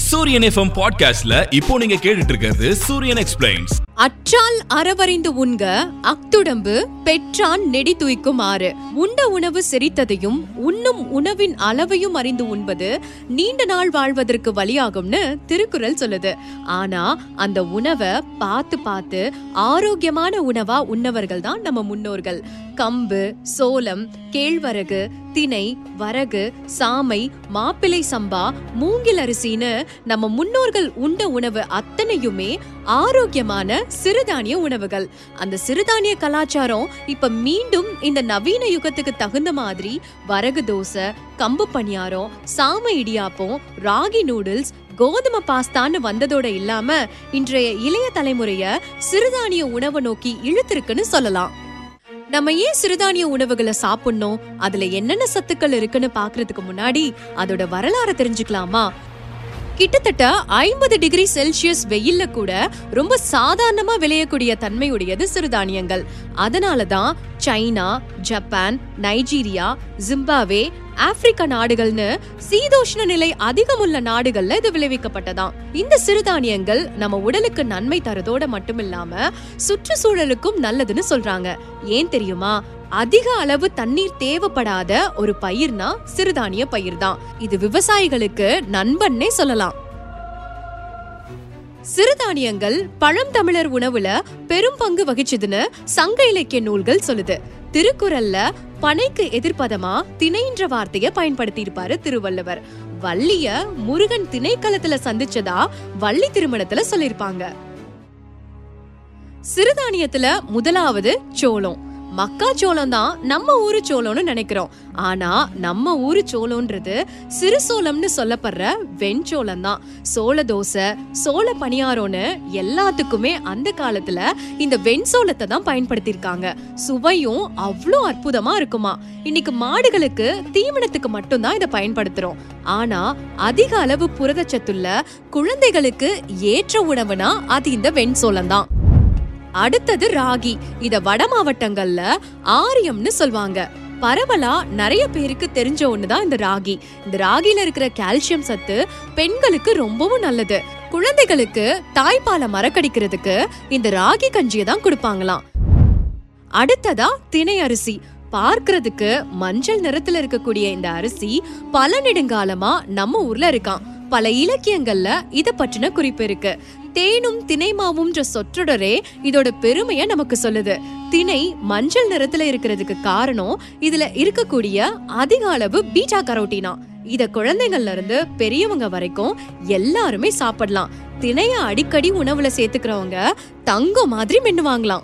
சூரியன் எஃப்எம் பாட்காஸ்ட்ல இப்போ நீங்க கேட்டுட்டு இருக்கிறது சூரியன் எக்ஸ்பிளைன்ஸ் அற்றால் அறவறிந்து உண்க அக்துடம்பு பெற்றான் நெடி தூய்க்கும் ஆறு உண்ட உணவு செரித்ததையும் உண்ணும் உணவின் அளவையும் அறிந்து உண்பது நீண்ட நாள் வாழ்வதற்கு வழியாகும்னு திருக்குறள் சொல்லுது. ஆனா அந்த உணவை பார்த்து பார்த்து ஆரோக்கியமான உணவா உண்ணவர்கள் தான் நம்ம முன்னோர்கள். கம்பு சோளம் கேழ்வரகு திணை வரகு சாமை மாப்பிளை சம்பா மூங்கில் அரிசின்னு நம்ம முன்னோர்கள் உண்ட உணவு அத்தனையுமே ஆரோக்கியமான சிறுதானிய உணவுகள். அந்த சிறுதானிய கலாச்சாரம் இப்ப மீண்டும் இந்த நவீன யுகத்துக்கு தகுந்த மாதிரி வரகு தோசை கம்பு பணியாரம் சாமை இடியாப்பம் ராகி நூடுல்ஸ் கோதுமை பாஸ்தான்னு வந்ததோட இல்லாம இன்றைய இளைய தலைமுறைய சிறுதானிய உணவை நோக்கி இழுத்திருக்குன்னு சொல்லலாம். நம்ம ஏன் சிறுதானிய உணவுகளை சாப்பிடணும்? அதுல என்னென்ன சத்துக்கள் இருக்குன்னு பாக்குறதுக்கு முன்னாடி அதோட வரலாறு தெரிஞ்சுக்கலாமா? கிட்டத்தட்ட ஐம்பது டிகிரி செல்சியஸ் வெயில்ல கூட ரொம்ப சாதாரணமா விளையக்கூடிய தன்மையுடையது சிறுதானியங்கள். அதனாலதான் சைனா ஜப்பான் நைஜீரியா ஜிம்பாவே ஆப்பிரிக்க நாடுகள்னு சீதோஷ்ண நிலை அதிகமுள்ள நாடுகள்ல இது விளைவிக்கப்பட்டதாம். இந்த சிறுதானியங்கள் நம்ம உடலுக்கு நன்மை தரதோட மட்டும் இல்லாம சுற்றுச்சூழலுக்கும் நல்லதுன்னு சொல்றாங்க. ஏன் தெரியுமா? அதிக அளவு தண்ணீர் தேவைப்படாத ஒரு பயிர்னா சிறுதானிய பயிர் தான் இது விவசாயிகளுக்கு நண்பன்னே சொல்லலாம். சிறுதானியங்கள் பழந்தமிழர் உணவுல பெரும் பங்கு வகிச்சதுன்னு சங்க இலக்கிய நூல்கள் சொல்லுது. திருக்குறள்ல பனைக்கு எதிர்ப்பதமா திணைன்ற வார்த்தைய பயன்படுத்தி இருப்பாரு திருவள்ளுவர். வள்ளிய முருகன் திணைக்களத்துல சந்திச்சதா வள்ளி திருமணத்துல சொல்லிருப்பாங்க சிறுதானியத்துல முதலாவது சோளம். மக்காச்சோளம் தான் நம்ம ஊரு சோளம்னு நினைக்கிறோம். ஆனா நம்ம ஊரு சோளம்ன்றது சிறு சோளம்னு சொல்லப்படுற வெண்சோளம் தான் சோள தோசை சோள பணியாரம்னு எல்லாத்துக்குமே அந்த காலத்துல இந்த வெண்சோளத்தை தான் பயன்படுத்தியிருக்காங்க. சுவையும் அவ்வளோ அற்புதமா இருக்குமா. இன்னைக்கு மாடுகளுக்கு தீவனத்துக்கு மட்டும்தான் இதை பயன்படுத்துறோம். ஆனா அதிக அளவு புரதச்சத்துள்ள குழந்தைகளுக்கு ஏற்ற உணவுனா அது இந்த வெண்சோளம் தான் அடுத்தது ராகி. இத வட மாவட்டங்கள்ல ஆரியம்னு சொல்வாங்க. பரவலா நிறைய பேருக்கு தெரிஞ்ச ஒண்ணுதான் இந்த ராகி. இந்த ராகில இருக்கிற கால்சியம் சத்து பெண்களுக்கு ரொம்பவும் நல்லது. குழந்தைகளுக்கு தாய்ப்பாலை மறக்கடிக்கிறதுக்கு இந்த ராகி கஞ்சியை தான் கொடுப்பாங்களாம். அடுத்ததா திணை அரிசி. பார்க்கறதுக்கு மஞ்சள் நிறத்துல இருக்கக்கூடிய இந்த அரிசி பல நெடுங்காலமா நம்ம ஊர்ல இருக்கான் பல இலக்கியங்கள்ல இத பற்றின குறிப்பு இருக்கு. தேனும் திணைமாவும்ன்ற சொற்றொடரே இதோட பெருமையை நமக்கு சொல்லுது. திணை மஞ்சள் நிறத்துல இருக்கிறதுக்கு காரணம் இதுல இருக்கக்கூடிய அதிக அளவு பீட்டா கரோட்டினா. இத குழந்தைகள்ல இருந்து பெரியவங்க வரைக்கும் எல்லாருமே சாப்பிடலாம். திணைய அடிக்கடி உணவுல சேர்த்துக்கிறவங்க தங்கம் மாதிரி மின்னுவாங்களாம்.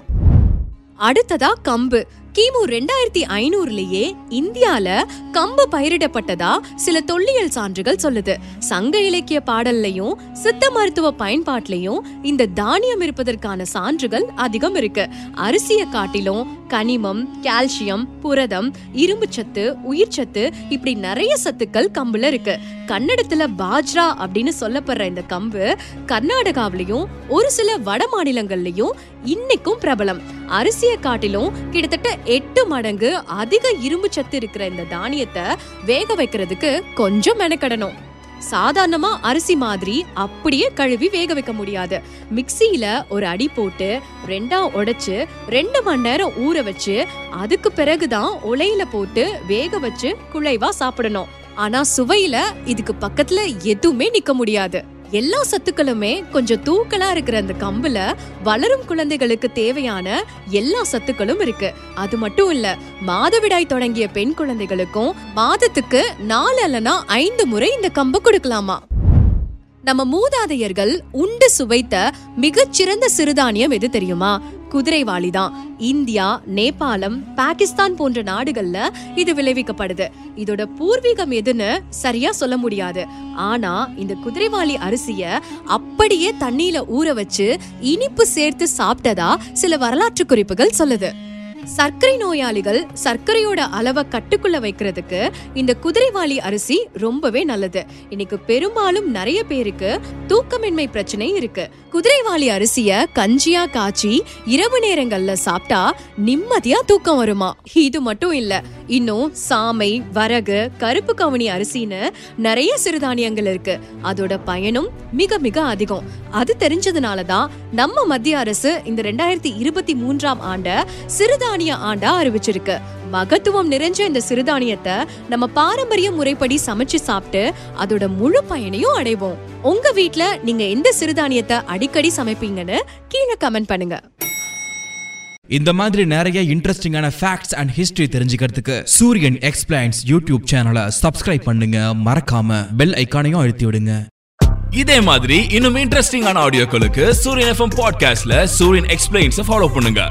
அடுத்ததா கம்பு. கிமு ரெண்டாயிரத்தி ஐநூறுலயே இந்தியால கம்பு பயிரிடப்பட்டதா சில தொல்லியல் சான்றுகள் சொல்லுது. சங்க இலக்கிய பாடல்லையும் சித்த மருத்துவ பயன்பாட்டிலையும் இந்த தானியம் இருப்பதற்கான சான்றுகள் அதிகம் இருக்கு. அரிசியை காட்டிலும் கனிமம் கால்சியம் புரதம் இரும்புச்சத்து உயிர்ச்சத்து இப்படி நிறைய சத்துக்கள் கம்புல இருக்கு. கன்னடத்துல பாஜ்ரா அப்படின்னு சொல்லப்படுற இந்த கம்பு கர்நாடகாவிலையும் ஒரு சில வட மாநிலங்கள்லயும் இன்னைக்கும் பிரபலம். அரிசிய காட்டிலும் கிட்டத்தட்ட எட்டு மடங்கு அதிக இரும்பு சத்து இருக்கிற இந்த தானியத்தை வேக வைக்கிறதுக்கு கொஞ்சம் மெனக்கடணும். சாதாரணமா அரிசி மாதிரி அப்படியே கழுவி வேக வைக்க முடியாது. மிக்சியில ஒரு அடி போட்டு ரெண்டா உடைச்சு ரெண்டு மணி நேரம் ஊற வச்சு அதுக்கு பிறகுதான் உலையில போட்டு வேக வச்சு குழைவா சாப்பிடணும். ஆனா சுவையில இதுக்கு பக்கத்துல எதுவுமே நிக்க முடியாது. எல்லா சத்துக்களுமே கொஞ்சம் தூக்கலா இருக்கிற அந்த கம்புல வளரும் குழந்தைகளுக்கு தேவையான எல்லா சத்துக்களும் இருக்கு. அது மட்டும் இல்ல மாதவிடாய் தொடங்கிய பெண் குழந்தைகளுக்கும் மாதத்துக்கு நாலு அல்லனா ஐந்து முறை இந்த கம்பு கொடுக்கலாமா? நம்ம மூதாதையர்கள் உண்டு சுவைத்த மிகச்சிறந்த சிறுதானியம் எது தெரியுமா? குதிரைவாளி தான் இந்தியா நேபாளம் பாகிஸ்தான் போன்ற நாடுகள்ல இது விளைவிக்கப்படுது. இதோட பூர்வீகம் எதுன்னு சரியா சொல்ல முடியாது. ஆனா இந்த குதிரைவாளி அரிசிய அப்படியே தண்ணியில ஊற வச்சு இனிப்பு சேர்த்து சாப்பிட்டதா சில வரலாற்று குறிப்புகள் சொல்லுது. சர்க்கரை நோயாளிகள் சர்க்கரையோட அளவை கட்டுக்குள்ள வைக்கிறதுக்கு இந்த குதிரைவாளி அரிசி ரொம்பவே நல்லது. இன்னைக்கு பெரும்பாலும் நிறைய பேருக்கு தூக்கமின்மை பிரச்சனை இருக்கு. குதிரைவாளி அரிசிய கஞ்சியா காய்ச்சி இரவு நேரங்கள்ல சாப்பிட்டா நிம்மதியா தூக்கம் வருமா? இது மட்டும் இல்லை இன்னும் சாமை வரகு கருப்பு கவுனி அரிசின்னு நிறைய சிறுதானியங்கள் இருக்கு. அதோட பயனும் மிக மிக அதிகம். அது தெரிஞ்சதுனால தான் நம்ம மத்திய அரசு இந்த ரெண்டாயிரத்தி இருபத்தி மூன்றாம் ஆண்ட சிறுதானிய ஆண்டா அறிவிச்சிருக்கு. மகத்துவம் நிறைஞ்ச இந்த சிறுதானியத்தை நம்ம பாரம்பரிய முறைப்படி சமைச்சு சாப்பிட்டு அதோட முழு பயனையும் அடைவோம். உங்க வீட்ல நீங்க எந்த சிறுதானியத்தை அடிக்கடி சமைப்பீங்கன்னு கீழே கமெண்ட் பண்ணுங்க. இந்த மாதிரி நிறைய இன்ட்ரெஸ்டிங்கான ஃபேக்ட்ஸ் அண்ட் ஹிஸ்டரி தெரிஞ்சுக்கிறதுக்கு சூரியன் எக்ஸ்பிளைன்ஸ் யூடியூப் சேனலை சப்ஸ்கிரைப் பண்ணுங்க. மறக்காம பெல் ஐக்கானையும் அழுத்தி விடுங்க. இதே மாதிரி இன்னும் இன்ட்ரெஸ்டிங்கான ஆடியோக்களுக்கு சூரியன் எஃப்எம் பாட்காஸ்ட்ல சூரியன் எக்ஸ்பிளைன்ஸ் ஃபாலோ பண்ணுங்க.